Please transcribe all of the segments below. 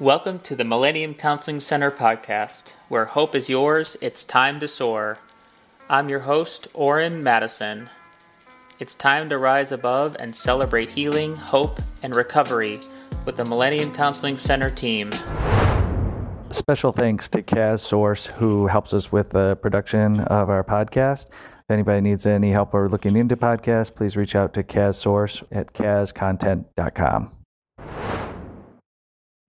Welcome to the Millennium Counseling Center podcast, where hope is yours, it's time to soar. I'm your host, Orrin Madison. It's time to rise above and celebrate healing, hope, and recovery with the Millennium Counseling Center team. Special thanks to Kaz Source, who helps us with the production of our podcast. If anybody needs any help or looking into podcasts, please reach out to Kaz Source at kazcontent.com.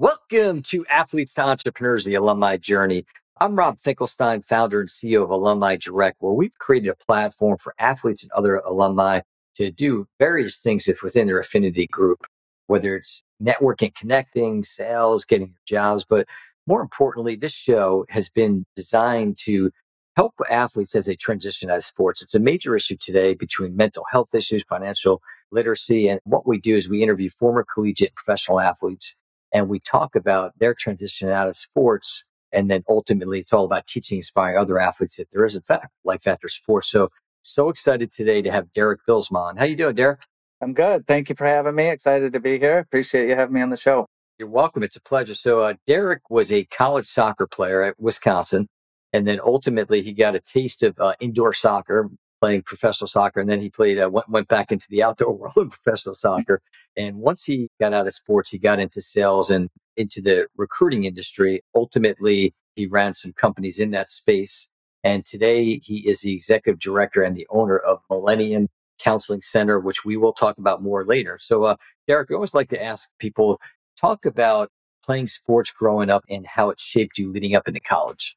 Welcome to Athletes to Entrepreneurs, the alumni journey. I'm Rob Finkelstein, founder and CEO of Alumni Direct, where we've created a platform for athletes and other alumni to do various things within their affinity group, whether it's networking, connecting, sales, getting jobs. But more importantly, this show has been designed to help athletes as they transition out of sports. It's a major issue today between mental health issues, financial literacy. And what we do is we interview former collegiate professional athletes and we talk about their transition out of sports. And then ultimately, it's all about teaching, inspiring other athletes that there is, in fact, life after sports. So, so excited today to have Derek Bylsma. How you doing, Derek? I'm good. Thank you for having me. Excited to be here. Appreciate you having me on the show. You're welcome. It's a pleasure. So, uh, Derek was a college soccer player at Wisconsin, and then ultimately he got a taste of uh, indoor soccer, playing professional soccer, and then he played uh, went, went back into the outdoor world of professional soccer. And once he got out of sports, he got into sales and into the recruiting industry. Ultimately, he ran some companies in that space. And today he is the executive director and the owner of Millennium Counseling Center, which we will talk about more later. So, uh, Derek, I always like to ask people talk about playing sports growing up and how it shaped you leading up into college.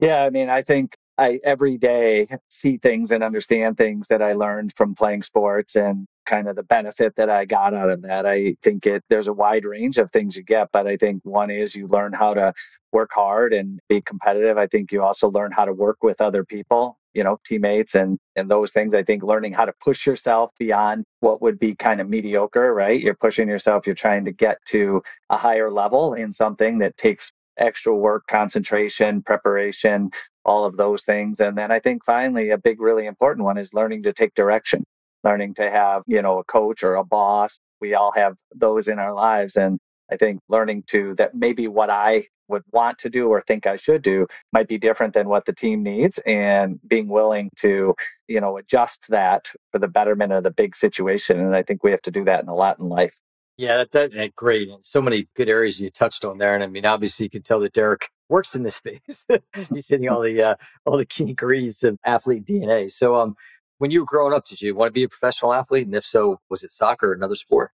Yeah, I mean, I think I every day see things and understand things that I learned from playing sports and kind of the benefit that I got out of that. I think it there's a wide range of things you get, but I think one is you learn how to work hard and be competitive. I think you also learn how to work with other people, you know, teammates and and those things. I think learning how to push yourself beyond what would be kind of mediocre, right? You're pushing yourself, you're trying to get to a higher level in something that takes extra work, concentration, preparation, all of those things. And then I think finally, a big, really important one is learning to take direction, learning to have, you know, a coach or a boss. We all have those in our lives. And I think learning to that maybe what I would want to do or think I should do might be different than what the team needs and being willing to, you know, adjust that for the betterment of the big situation. And I think we have to do that in a lot in life. Yeah, that, that great. And so many good areas you touched on there. And I mean, obviously, you can tell that Derek works in this space. He's hitting all the uh, all the key ingredients of athlete DNA. So, um, when you were growing up, did you want to be a professional athlete? And if so, was it soccer or another sport?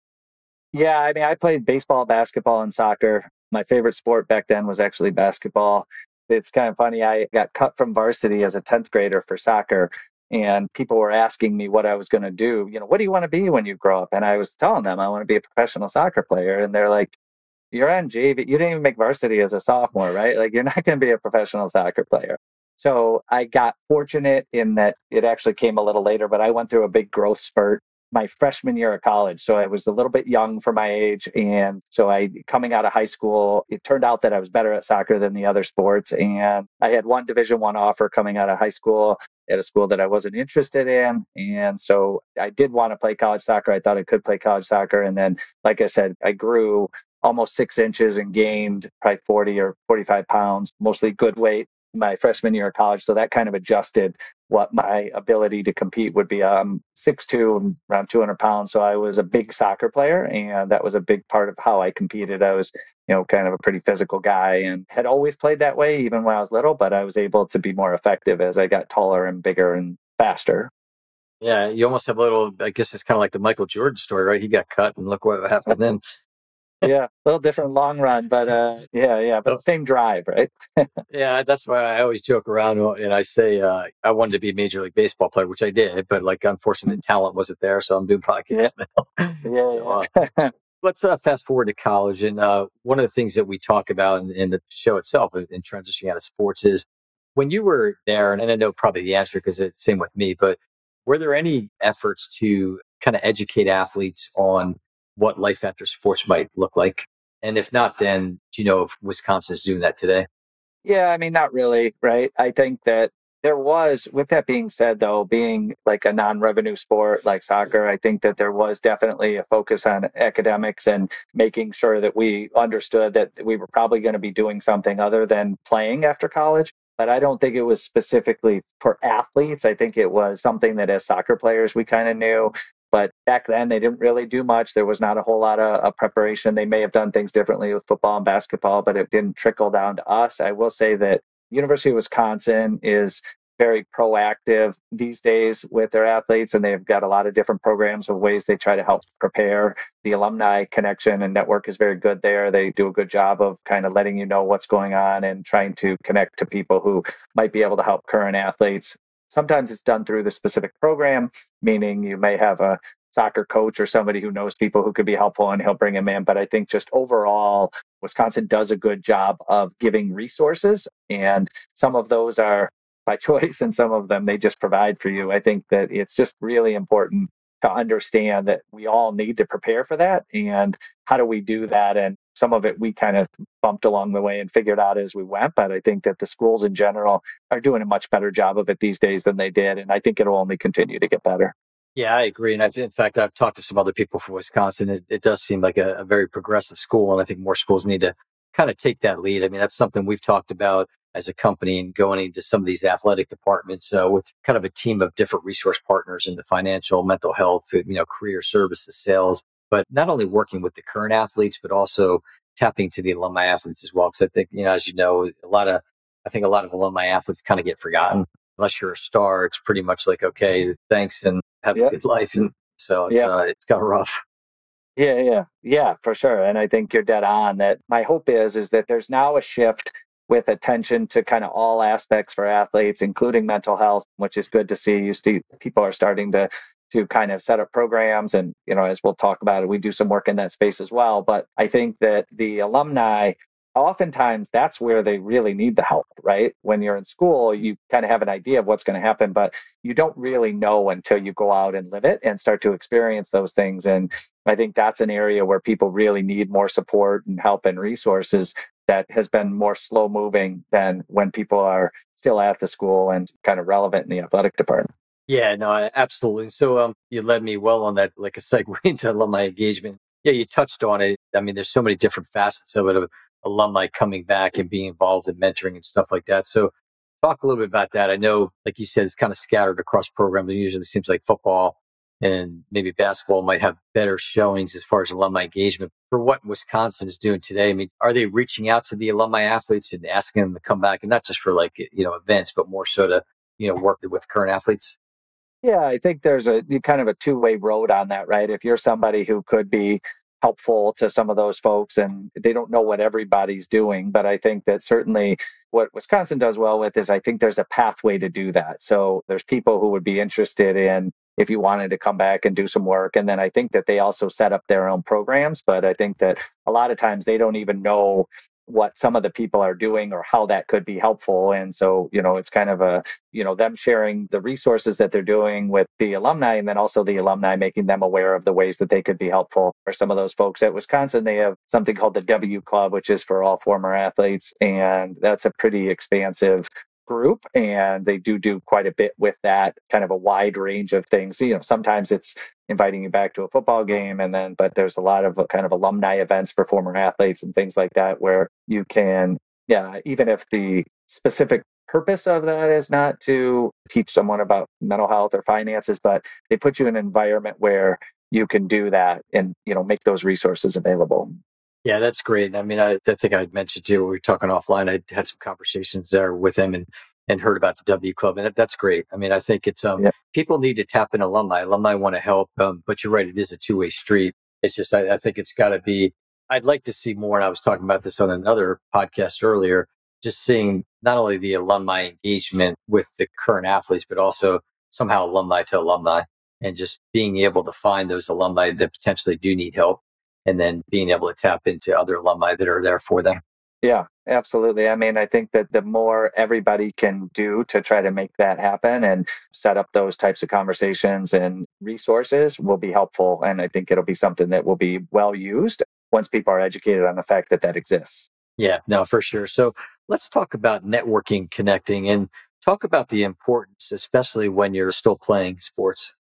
Yeah, I mean, I played baseball, basketball, and soccer. My favorite sport back then was actually basketball. It's kind of funny. I got cut from varsity as a 10th grader for soccer and people were asking me what I was going to do. You know, what do you want to be when you grow up? And I was telling them I want to be a professional soccer player, and they're like, "You're on JV. You didn't even make varsity as a sophomore, right? Like, you're not going to be a professional soccer player." So I got fortunate in that it actually came a little later, but I went through a big growth spurt my freshman year of college. So I was a little bit young for my age. And so I, coming out of high school, it turned out that I was better at soccer than the other sports. And I had one division one offer coming out of high school at a school that I wasn't interested in. And so I did want to play college soccer. I thought I could play college soccer. And then, like I said, I grew almost six inches and gained probably 40 or 45 pounds, mostly good weight my freshman year of college. So that kind of adjusted what my ability to compete would be. I'm 6'2 and around 200 pounds. So I was a big soccer player, and that was a big part of how I competed. I was, you know, kind of a pretty physical guy and had always played that way, even when I was little, but I was able to be more effective as I got taller and bigger and faster. Yeah, you almost have a little, I guess it's kind of like the Michael Jordan story, right? He got cut and look what happened then yeah, a little different long run, but uh, yeah, yeah, but same drive, right? yeah, that's why I always joke around and I say uh, I wanted to be a major league baseball player, which I did, but like unfortunately, talent wasn't there, so I'm doing podcasts yeah. now. Yeah. so, uh, let's uh, fast forward to college, and uh, one of the things that we talk about in, in the show itself, in transitioning out of sports, is when you were there, and I know probably the answer because it's the same with me, but were there any efforts to kind of educate athletes on what life after sports might look like? And if not, then do you know if Wisconsin is doing that today? Yeah, I mean, not really, right? I think that there was, with that being said, though, being like a non revenue sport like soccer, I think that there was definitely a focus on academics and making sure that we understood that we were probably going to be doing something other than playing after college. But I don't think it was specifically for athletes. I think it was something that as soccer players we kind of knew. But back then, they didn't really do much. There was not a whole lot of, of, preparation. They may have done things differently with football and basketball, but it didn't trickle down to us. I will say that University of Wisconsin is very proactive these days with their athletes, and they've got a lot of different programs of ways they try to help prepare. The alumni connection and network is very good there. They do a good job of kind of letting you know what's going on and trying to connect to people who might be able to help current athletes. Sometimes it's done through the specific program, meaning you may have a soccer coach or somebody who knows people who could be helpful and he'll bring them in. But I think just overall, Wisconsin does a good job of giving resources, and some of those are by choice, and some of them they just provide for you. I think that it's just really important to understand that we all need to prepare for that. And how do we do that? And some of it we kind of bumped along the way and figured out as we went. But I think that the schools in general are doing a much better job of it these days than they did. And I think it'll only continue to get better. Yeah, I agree. And I've, in fact, I've talked to some other people from Wisconsin. It, it does seem like a, a, very progressive school. And I think more schools need to kind of take that lead. I mean, that's something we've talked about as a company and going into some of these athletic departments uh, with kind of a team of different resource partners in the financial, mental health, you know, career services, sales, but not only working with the current athletes, but also tapping to the alumni athletes as well. Because I think, you know, as you know, a lot of, I think a lot of alumni athletes kind of get forgotten. Unless you're a star, it's pretty much like, okay, thanks and have a good life. And so it's, yeah. uh, it's kind of rough. Yeah, yeah, yeah, for sure. And I think you're dead on that. My hope is, is that there's now a shift with attention to kind of all aspects for athletes, including mental health, which is good to see. You see people are starting to to kind of set up programs and you know as we'll talk about it we do some work in that space as well but i think that the alumni oftentimes that's where they really need the help, right? When you're in school, you kind of have an idea of what's going to happen, but you don't really know until you go out and live it and start to experience those things. And I think that's an area where people really need more support and help and resources that has been more slow moving than when people are still at the school and kind of relevant in the athletic department. Yeah, no, absolutely. So um, you led me well on that, like a segue into alumni engagement. Yeah, you touched on it. I mean, there's so many different facets of it of alumni coming back and being involved in mentoring and stuff like that. So talk a little bit about that. I know, like you said, it's kind of scattered across programs. It usually seems like football and maybe basketball might have better showings as far as alumni engagement. For what Wisconsin is doing today, I mean, are they reaching out to the alumni athletes and asking them to come back, and not just for like you know events, but more so to you know work with current athletes? Yeah, I think there's a kind of a two way road on that, right? If you're somebody who could be helpful to some of those folks and they don't know what everybody's doing but i think that certainly what wisconsin does well with is i think there's a pathway to do that so there's people who would be interested in if you wanted to come back and do some work and then i think that they also set up their own programs but i think that a lot of times they don't even know what some of the people are doing or how that could be helpful. And so, you know, it's kind of a, you know, them sharing the resources that they're doing with the alumni and then also the alumni making them aware of the ways that they could be helpful. For some of those folks at Wisconsin, they have something called the W Club, which is for all former athletes. And that's a pretty expansive group and they do do quite a bit with that kind of a wide range of things. You know sometimes it's inviting you back to a football game and then but there's a lot of uh, kind of alumni events for former athletes and things like that where you can yeah even if the specific purpose of that is not to teach someone about mental health or finances but they put you in an environment where you can do that and you know make those resources available yeah, that's great. I mean, I, I think I mentioned to you, we were talking offline. I had some conversations there with him and, and heard about the W Club, and that's great. I mean, I think it's um, yeah. people need to tap in alumni. Alumni want to help, um, but you're right, it is a two way street. It's just, I, I think it's got to be. I'd like to see more, and I was talking about this on another podcast earlier. Just seeing not only the alumni engagement with the current athletes, but also somehow alumni to alumni, and just being able to find those alumni that potentially do need help and then being able to tap into other alumni that are there for them. Yeah, absolutely. I mean, I think that the more everybody can do to try to make that happen and set up those types of conversations and resources will be helpful. And I think it'll be something that will be well used once people are educated on the fact that that exists. Yeah, no, for sure. So let's talk about networking, connecting, and Talk about the importance, especially when you're still playing sports.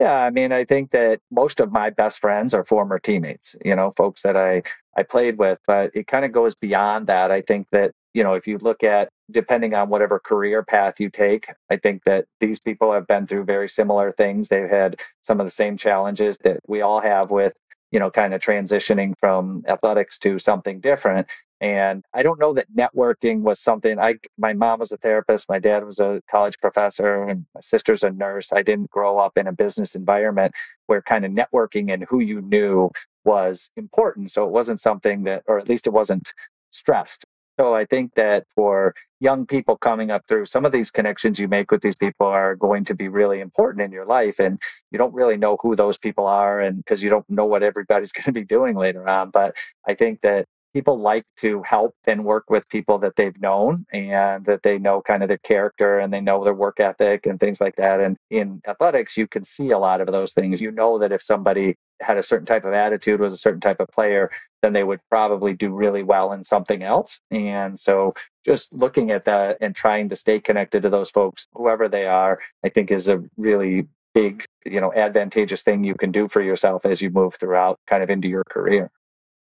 Yeah, I mean, I think that most of my best friends are former teammates, you know, folks that I I played with, but it kind of goes beyond that. I think that, you know, if you look at depending on whatever career path you take, I think that these people have been through very similar things. They've had some of the same challenges that we all have with, you know, kind of transitioning from athletics to something different. And I don't know that networking was something I my mom was a therapist, my dad was a college professor, and my sister's a nurse. I didn't grow up in a business environment where kind of networking and who you knew was important. So it wasn't something that or at least it wasn't stressed. So I think that for young people coming up through some of these connections you make with these people are going to be really important in your life and you don't really know who those people are and because you don't know what everybody's going to be doing later on but i think that people like to help and work with people that they've known and that they know kind of their character and they know their work ethic and things like that. And in athletics, you can see a lot of those things. You know that if somebody had a certain type of attitude, was a certain type of player, then they would probably do really well in something else. And so just looking at that and trying to stay connected to those folks, whoever they are, I think is a really big, you know, advantageous thing you can do for yourself as you move throughout kind of into your career.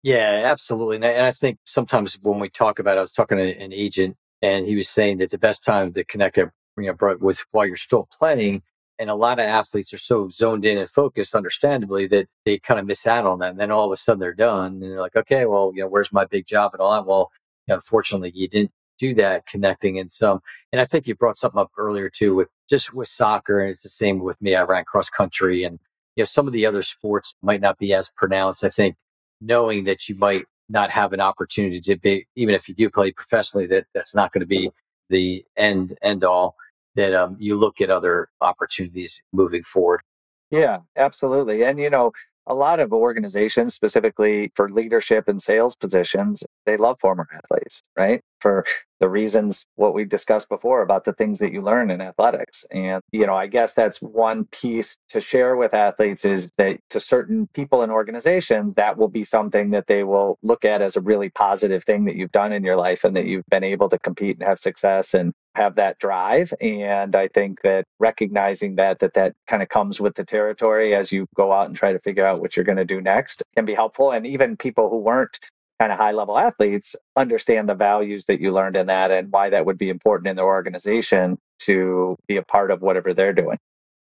Yeah, absolutely. And I, think sometimes when we talk about, it, I was talking to an agent and he was saying that the best time to connect you know, was while you're still playing. And a lot of athletes are so zoned in and focused, understandably, that they kind of miss out on that. And then all of a sudden they're done and they're like, okay, well, you know, where's my big job and all that? Well, unfortunately, you didn't do that connecting and some. And I think you brought something up earlier too with just with soccer. And it's the same with me. I ran cross country and, you know, some of the other sports might not be as pronounced. I think knowing that you might not have an opportunity to be, even if you do play professionally, that that's not going to be the end end all. That um, you look at other opportunities moving forward. Yeah, absolutely. And you know, a lot of organizations, specifically for leadership and sales positions, they love former athletes, right? For the reasons what we've discussed before about the things that you learn in athletics. And, you know, I guess that's one piece to share with athletes is that to certain people and organizations, that will be something that they will look at as a really positive thing that you've done in your life and that you've been able to compete and have success and have that drive and i think that recognizing that that that kind of comes with the territory as you go out and try to figure out what you're going to do next can be helpful and even people who weren't kind of high level athletes understand the values that you learned in that and why that would be important in their organization to be a part of whatever they're doing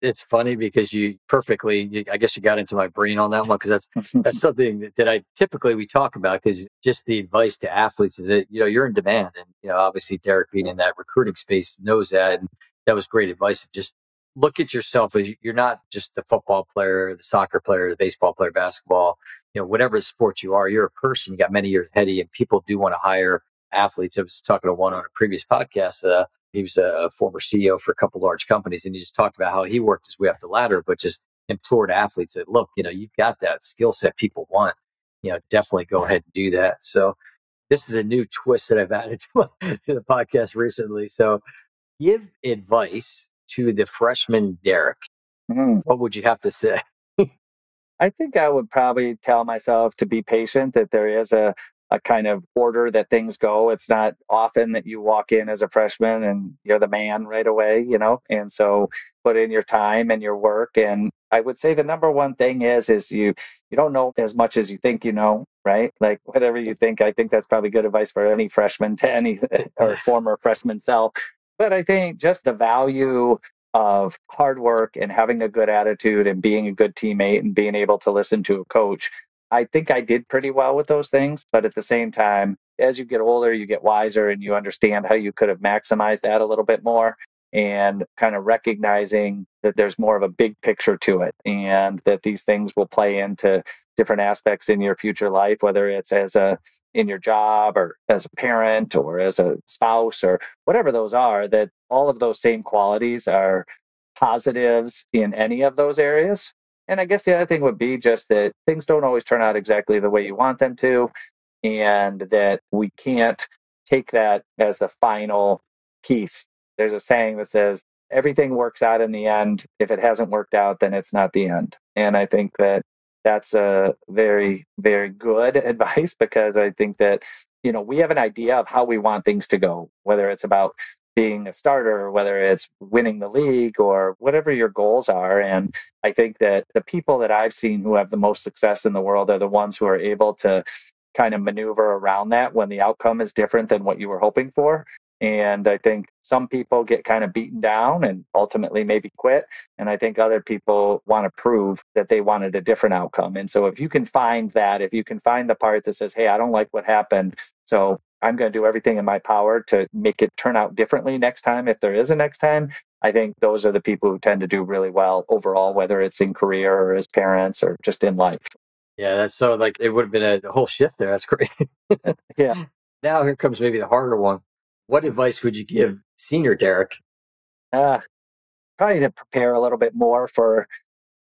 it's funny because you perfectly i guess you got into my brain on that one because that's that's something that, that, i typically we talk about because just the advice to athletes is that you know you're in demand and you know obviously derek being in that recruiting space knows that and that was great advice. Just look at yourself as you're not just the football player the soccer player the baseball player basketball you know whatever sport you are you're a person you got many years ahead of you and people do want to hire athletes. I was talking to one on a previous podcast uh, he was a, former CEO for a couple large companies, and he just talked about how he worked his way up the ladder, but just implored athletes that look, you know, you've got that skill set people want. You know, definitely go ahead and do that. So this is a new twist that I've added to, to the podcast recently. So give advice to the freshman Derek. Mm. What would you have to say? I think I would probably tell myself to be patient, that there is a, a kind of order that things go. It's not often that you walk in as a freshman and you're the man right away, you know. And so put in your time and your work. And I would say the number one thing is is you you don't know as much as you think you know, right? Like whatever you think, I think that's probably good advice for any freshman to any or former freshman self. But I think just the value of hard work and having a good attitude and being a good teammate and being able to listen to a coach I think I did pretty well with those things. But at the same time, as you get older, you get wiser and you understand how you could have maximized that a little bit more and kind of recognizing that there's more of a big picture to it and that these things will play into different aspects in your future life whether it's as a in your job or as a parent or as a spouse or whatever those are that all of those same qualities are positives in any of those areas and I guess the other thing would be just that things don't always turn out exactly the way you want them to, and that we can't take that as the final piece. There's a saying that says, everything works out in the end. If it hasn't worked out, then it's not the end. And I think that that's a very, very good advice because I think that, you know, we have an idea of how we want things to go, whether it's about being a starter, whether it's winning the league or whatever your goals are. And I think that the people that I've seen who have the most success in the world are the ones who are able to kind of maneuver around that when the outcome is different than what you were hoping for. And I think some people get kind of beaten down and ultimately maybe quit. And I think other people want to prove that they wanted a different outcome. And so if you can find that, if you can find the part that says, hey, I don't like what happened. So I'm going to do everything in my power to make it turn out differently next time, if there is a next time. I think those are the people who tend to do really well overall, whether it's in career or as parents or just in life. Yeah, that's so like it would have been a whole shift there. That's great. yeah. Now here comes maybe the harder one. What advice would you give senior Derek? Uh, probably to prepare a little bit more for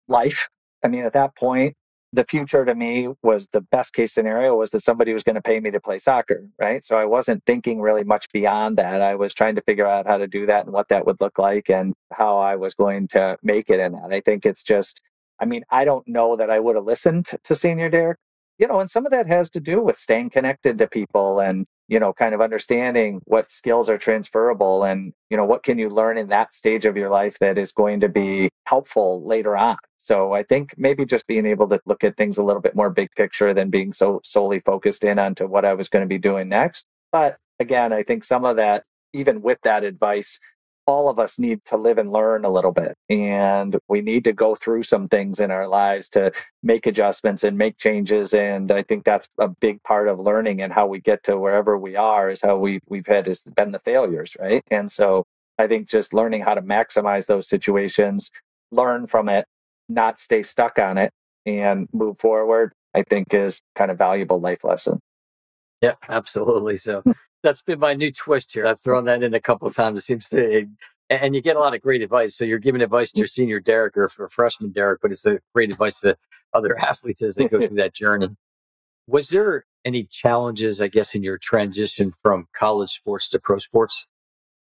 life. I mean, at that point, the future to me was the best case scenario was that somebody was going to pay me to play soccer, right? So I wasn't thinking really much beyond that. I was trying to figure out how to do that and what that would look like and how I was going to make it in that. I think it's just, I mean, I don't know that I would have listened to Senior Derek, you know, and some of that has to do with staying connected to people and you know, kind of understanding what skills are transferable and, you know, what can you learn in that stage of your life that is going to be helpful later on. So I think maybe just being able to look at things a little bit more big picture than being so solely focused in onto what I was going to be doing next. But again, I think some of that, even with that advice, all of us need to live and learn a little bit. And we need to go through some things in our lives to make adjustments and make changes. And I think that's a big part of learning and how we get to wherever we are is how we, we've had has been the failures, right? And so I think just learning how to maximize those situations, learn from it, not stay stuck on it, and move forward, I think is kind of valuable life lesson. Yeah, absolutely. So hmm. That's been my new twist here. I've thrown that in a couple of times. It seems to, and you get a lot of great advice. So you're giving advice to your senior Derek or for freshman Derek, but it's a great advice to other athletes as they go through that journey. Was there any challenges, I guess, in your transition from college sports to pro sports?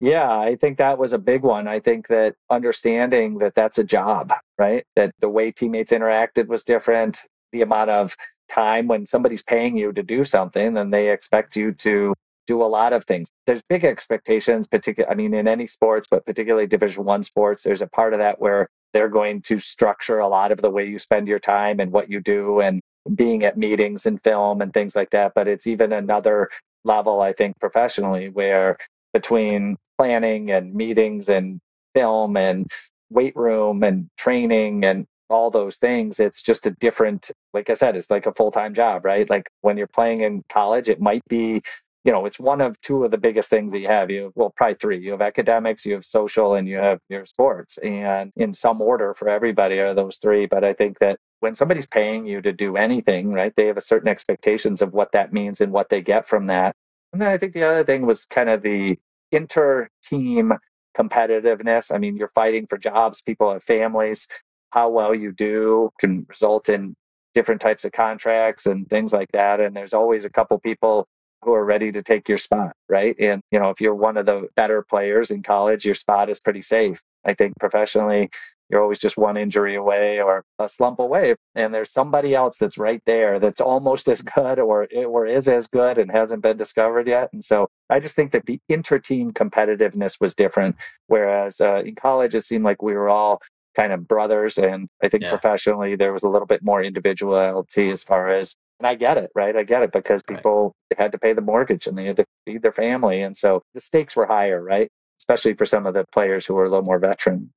Yeah, I think that was a big one. I think that understanding that that's a job, right? That the way teammates interacted was different. The amount of time when somebody's paying you to do something, then they expect you to do a lot of things. There's big expectations, particularly, I mean, in any sports, but particularly Division One sports. There's a part of that where they're going to structure a lot of the way you spend your time and what you do, and being at meetings and film and things like that. But it's even another level, I think, professionally, where between planning and meetings and film and weight room and training and all those things it's just a different like i said it's like a full-time job right like when you're playing in college it might be you know it's one of two of the biggest things that you have. You have, well probably three. You have academics you have social and you have your sports. And in some order for everybody are those three. But i think that when somebody's paying you to do anything right they have a certain expectations of what that means and what they get from that. And then i think the other thing was kind of the inter team competitiveness. I mean you're fighting for jobs people have families how well you do can result in different types of contracts and things like that. And there's always a couple people who are ready to take your spot, right? And, you know, if you're one of the better players in college, your spot is pretty safe. I think professionally, you're always just one injury away or a slump away. And there's somebody else that's right there that's almost as good or, or is as good and hasn't been discovered yet. And so I just think that the inter team competitiveness was different. Whereas uh, in college, it seemed like we were all kind of brothers. And I think yeah. professionally, there was a little bit more individuality as far as, and I get it, right? I get it because people right. had to pay the mortgage and they had to feed their family. And so the stakes were higher, right? Especially for some of the players who were a little more veteran.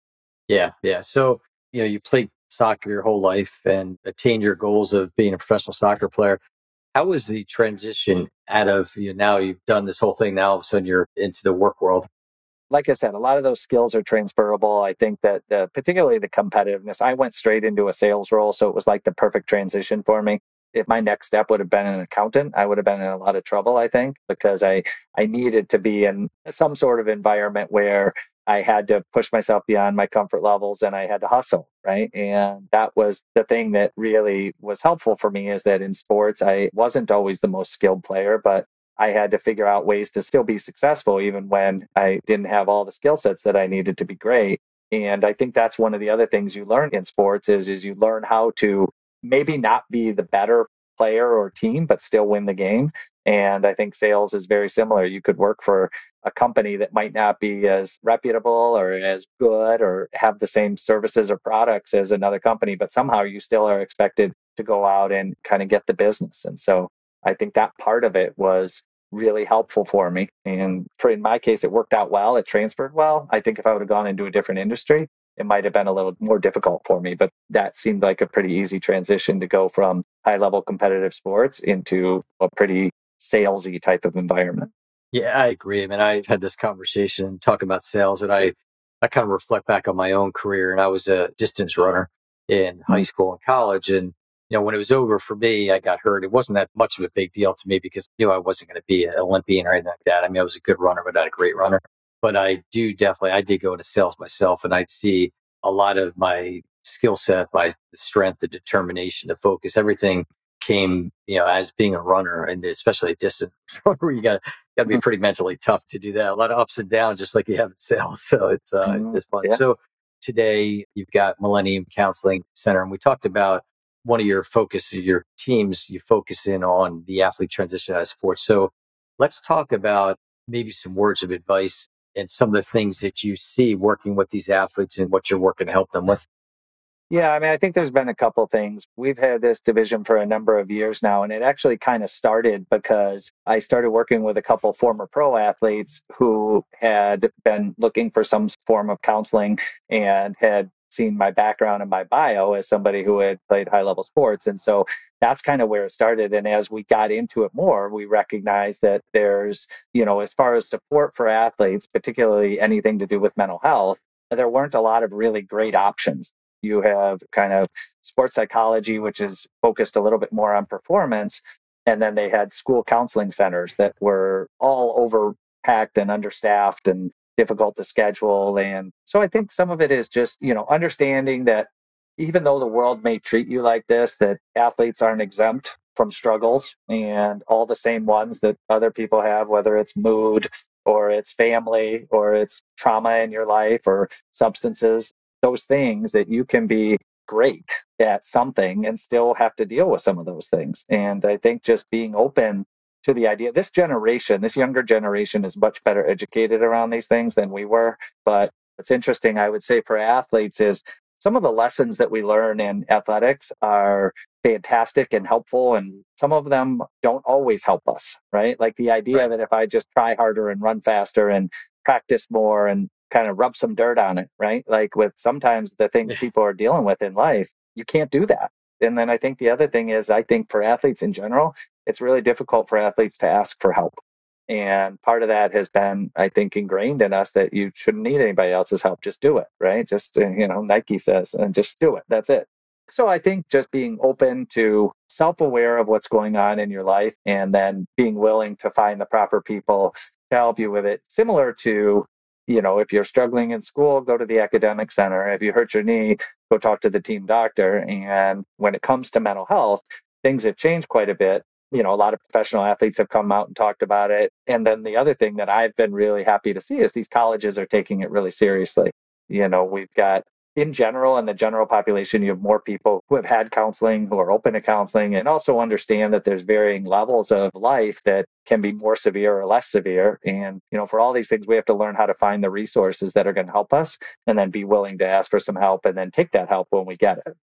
Yeah. Yeah. So, you know, you played soccer your whole life and attained your goals of being a professional soccer player. How was the transition out of you know, now you've done this whole thing now all of a sudden you're into the work world like I said, a lot of those skills are transferable. I think that the, particularly the competitiveness, I went straight into a sales role. So it was like the perfect transition for me. If my next step would have been an accountant, I would have been in a lot of trouble, I think, because I, I needed to be in some sort of environment where I had to push myself beyond my comfort levels and I had to hustle, right? And that was the thing that really was helpful for me is that in sports, I wasn't always the most skilled player, but I had to figure out ways to still be successful, even when I didn't have all the skill sets that I needed to be great. And I think that's one of the other things you learn in sports is, is you learn how to maybe not be the better player or team, but still win the game. And I think sales is very similar. You could work for a company that might not be as reputable or as good or have the same services or products as another company, but somehow you still are expected to go out and kind of get the business. And so I think that part of it was really helpful for me. And for in my case, it worked out well. It transferred well. I think if I would have gone into a different industry, it might have been a little more difficult for me. But that seemed like a pretty easy transition to go from high level competitive sports into a pretty salesy type of environment. Yeah, I agree. I mean, I've had this conversation talking about sales, and I, I kind of reflect back on my own career. And I was a distance runner in high mm-hmm. school and college, and you know, when it was over for me, I got hurt. It wasn't that much of a big deal to me because I knew I wasn't going to be an Olympian or anything like that. I mean, I was a good runner, but not a great runner. But I do definitely, I did go into sales myself and I'd see a lot of my skill set, my strength, the determination, the focus, everything came, you know, as being a runner and especially a distance runner, you got got to be mm-hmm. pretty mentally tough to do that. A lot of ups and downs, just like you have in sales. So it's uh, mm-hmm. it's fun. Yeah. So today you've got Millennium Counseling Center, and we talked about one of your focus your teams, you focus in on the athlete transition out of sports. So let's talk about maybe some words of advice and some of the things that you see working with these athletes and what you're working to help them with. Yeah, I mean, I think there's been a couple things. We've had this division for a number of years now, and it actually kind of started because I started working with a couple former pro athletes who had been looking for some form of counseling and had seen my background and my bio as somebody who had played high level sports. And so that's kind of where it started. And as we got into it more, we recognized that there's, you know, as far as support for athletes, particularly anything to do with mental health, there weren't a lot of really great options. You have kind of sports psychology, which is focused a little bit more on performance. And then they had school counseling centers that were all overpacked and understaffed and difficult to schedule. And so I think some of it is just, you know, understanding that even though the world may treat you like this, that athletes aren't exempt from struggles and all the same ones that other people have, whether it's mood or it's family or it's trauma in your life or substances, those things that you can be great at something and still have to deal with some of those things. And I think just being open to the idea. This generation, this younger generation, is much better educated around these things than we were. But what's interesting, I would say, for athletes is some of the lessons that we learn in athletics are fantastic and helpful, and some of them don't always help us, right? Like the idea right. that if I just try harder and run faster and practice more and kind of rub some dirt on it, right? Like with sometimes the things people are dealing with in life, you can't do that. And then I think the other thing is, I think for athletes in general, it's really difficult for athletes to ask for help. And part of that has been, I think, ingrained in us that you shouldn't need anybody else's help. Just do it, right? Just, uh, you know, Nike says, and just do it. That's it. So I think just being open to self aware of what's going on in your life and then being willing to find the proper people to help you with it, similar to, you know, if you're struggling in school, go to the academic center. If you hurt your knee, go talk to the team doctor. And when it comes to mental health, things have changed quite a bit you know, a lot of professional athletes have come out and talked about it. And then the other thing that I've been really happy to see is these colleges are taking it really seriously. You know, we've got in general in the general population, you have more people who have had counseling, who are open to counseling, and also understand that there's varying levels of life that can be more severe or less severe. And, you know, for all these things, we have to learn how to find the resources that are going to help us and then be willing to ask for some help and then take that help when we get it.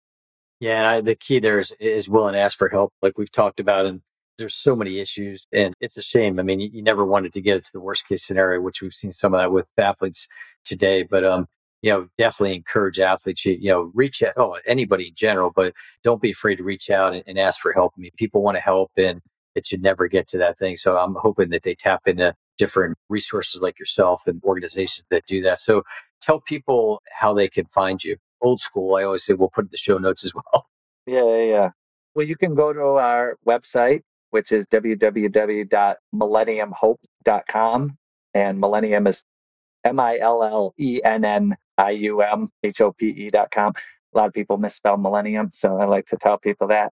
Yeah, and I, the key there is, is willing to ask for help, like we've talked about, and there's so many issues and it's a shame. I mean, you, you, never wanted to get it to the worst case scenario, which we've seen some of that with athletes today. But, um, you know, definitely encourage athletes, you, you know, reach out, oh, anybody in general, but don't be afraid to reach out and, and ask for help. I mean, people want to help and it should never get to that thing. So I'm hoping that they tap into different resources like yourself and organizations that do that. So tell people how they can find you. Old school, I always say we'll put the show notes as well. Yeah, yeah, yeah. Well, you can go to our website, which is www.millenniumhope.com. And Millennium is M I L L E N N I U M H O P com. A lot of people misspell millennium, so I like to tell people that.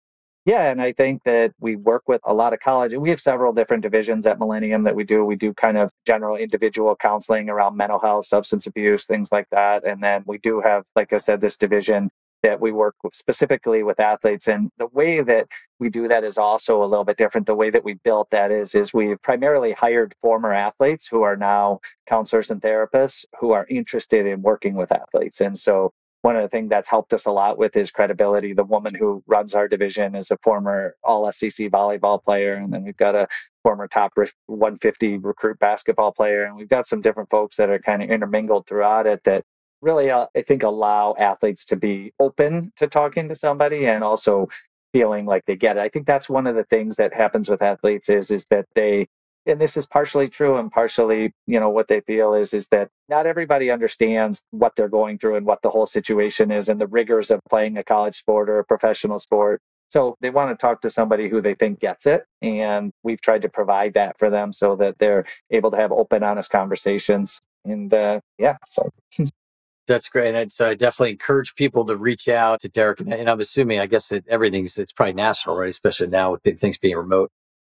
Yeah, and I think that we work with a lot of college. We have several different divisions at Millennium that we do. We do kind of general individual counseling around mental health, substance abuse, things like that. And then we do have, like I said, this division that we work specifically with athletes. And the way that we do that is also a little bit different. The way that we built that is, is we've primarily hired former athletes who are now counselors and therapists who are interested in working with athletes. And so one of the things that's helped us a lot with is credibility. The woman who runs our division is a former All SEC volleyball player, and then we've got a former top 150 recruit basketball player, and we've got some different folks that are kind of intermingled throughout it that really, uh, I think, allow athletes to be open to talking to somebody and also feeling like they get it. I think that's one of the things that happens with athletes is is that they and this is partially true and partially you know what they feel is is that not everybody understands what they're going through and what the whole situation is and the rigors of playing a college sport or a professional sport so they want to talk to somebody who they think gets it and we've tried to provide that for them so that they're able to have open honest conversations and uh, yeah so That's great. And so I definitely encourage people to reach out to Derek. And, I'm assuming, I guess that everything's, it's probably national, right? Especially now with things being remote.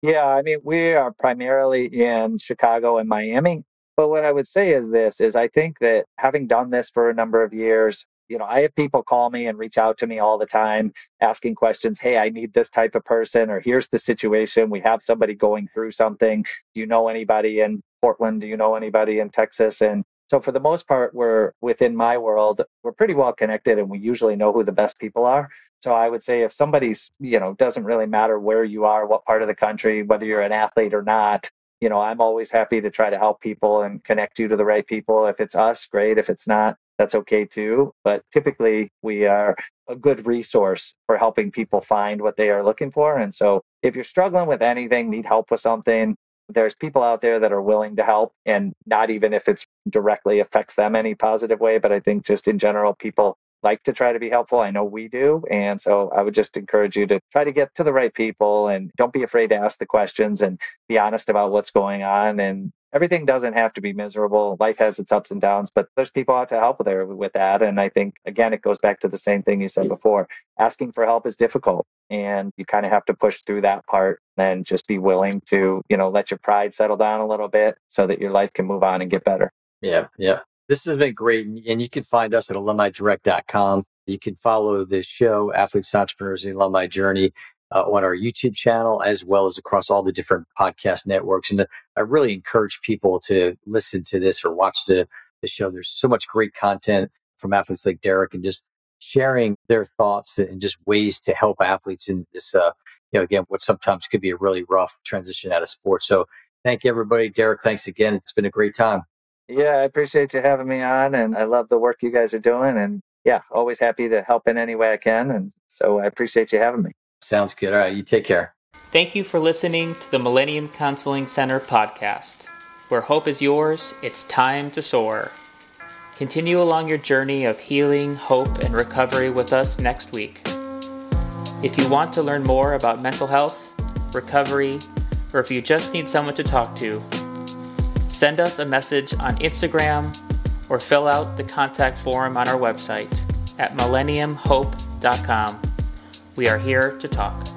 Yeah, I mean, we are primarily in Chicago and Miami. But what I would say is this is I think that having done this for a number of years, you know, I have people call me and reach out to me all the time asking questions, "Hey, I need this type of person or here's the situation. We have somebody going through something. Do you know anybody in Portland? Do you know anybody in Texas?" And so for the most part, we're within my world, we're pretty well connected and we usually know who the best people are. So I would say if somebody's, you know, doesn't really matter where you are, what part of the country, whether you're an athlete or not, you know, I'm always happy to try to help people and connect you to the right people. If it's us, great. If it's not, that's okay too. But typically, we are a good resource for helping people find what they are looking for. And so, if you're struggling with anything, need help with something, there's people out there that are willing to help and not even if it's directly affects them any positive way but i think just in general people like to try to be helpful. I know we do and so i would just encourage you to try to get to the right people and don't be afraid to ask the questions and be honest about what's going on and everything doesn't have to be miserable. Life has its ups and downs but there's people out to help there with that. And i think again it goes back to the same thing you said before. Asking for help is difficult and you kind of have to push through that part and just be willing to you know let your pride settle down a little bit so that your life can move on and get better. Yeah yeah. This has been great and you can find us at alumnidirect.com you can follow this show athletes entrepreneurs the alumni journey uh, on our youtube channel as well as across all the different podcast networks and i really encourage people to listen to this or watch the, the show there's so much great content from athletes like derek and just sharing their thoughts and just ways to help athletes in this, uh, you know, again, what sometimes could be a really rough transition out of sports. So thank you, everybody. Derek, thanks again. It's been a great time. Yeah, I appreciate you having me on, and I love the work you guys are doing. And yeah, always happy to help in any way I can. And so I appreciate you having me. Sounds good. All right, you take care. Thank you for listening to the Millennium Counseling Center podcast. Where hope is yours, it's time to soar. Continue along your journey of healing, hope, and recovery with us next week. If you want to learn more about mental health, recovery, or if you just need someone to talk to, send us a message on Instagram or fill out the contact form on our website at millenniumhope.com. We are here to talk.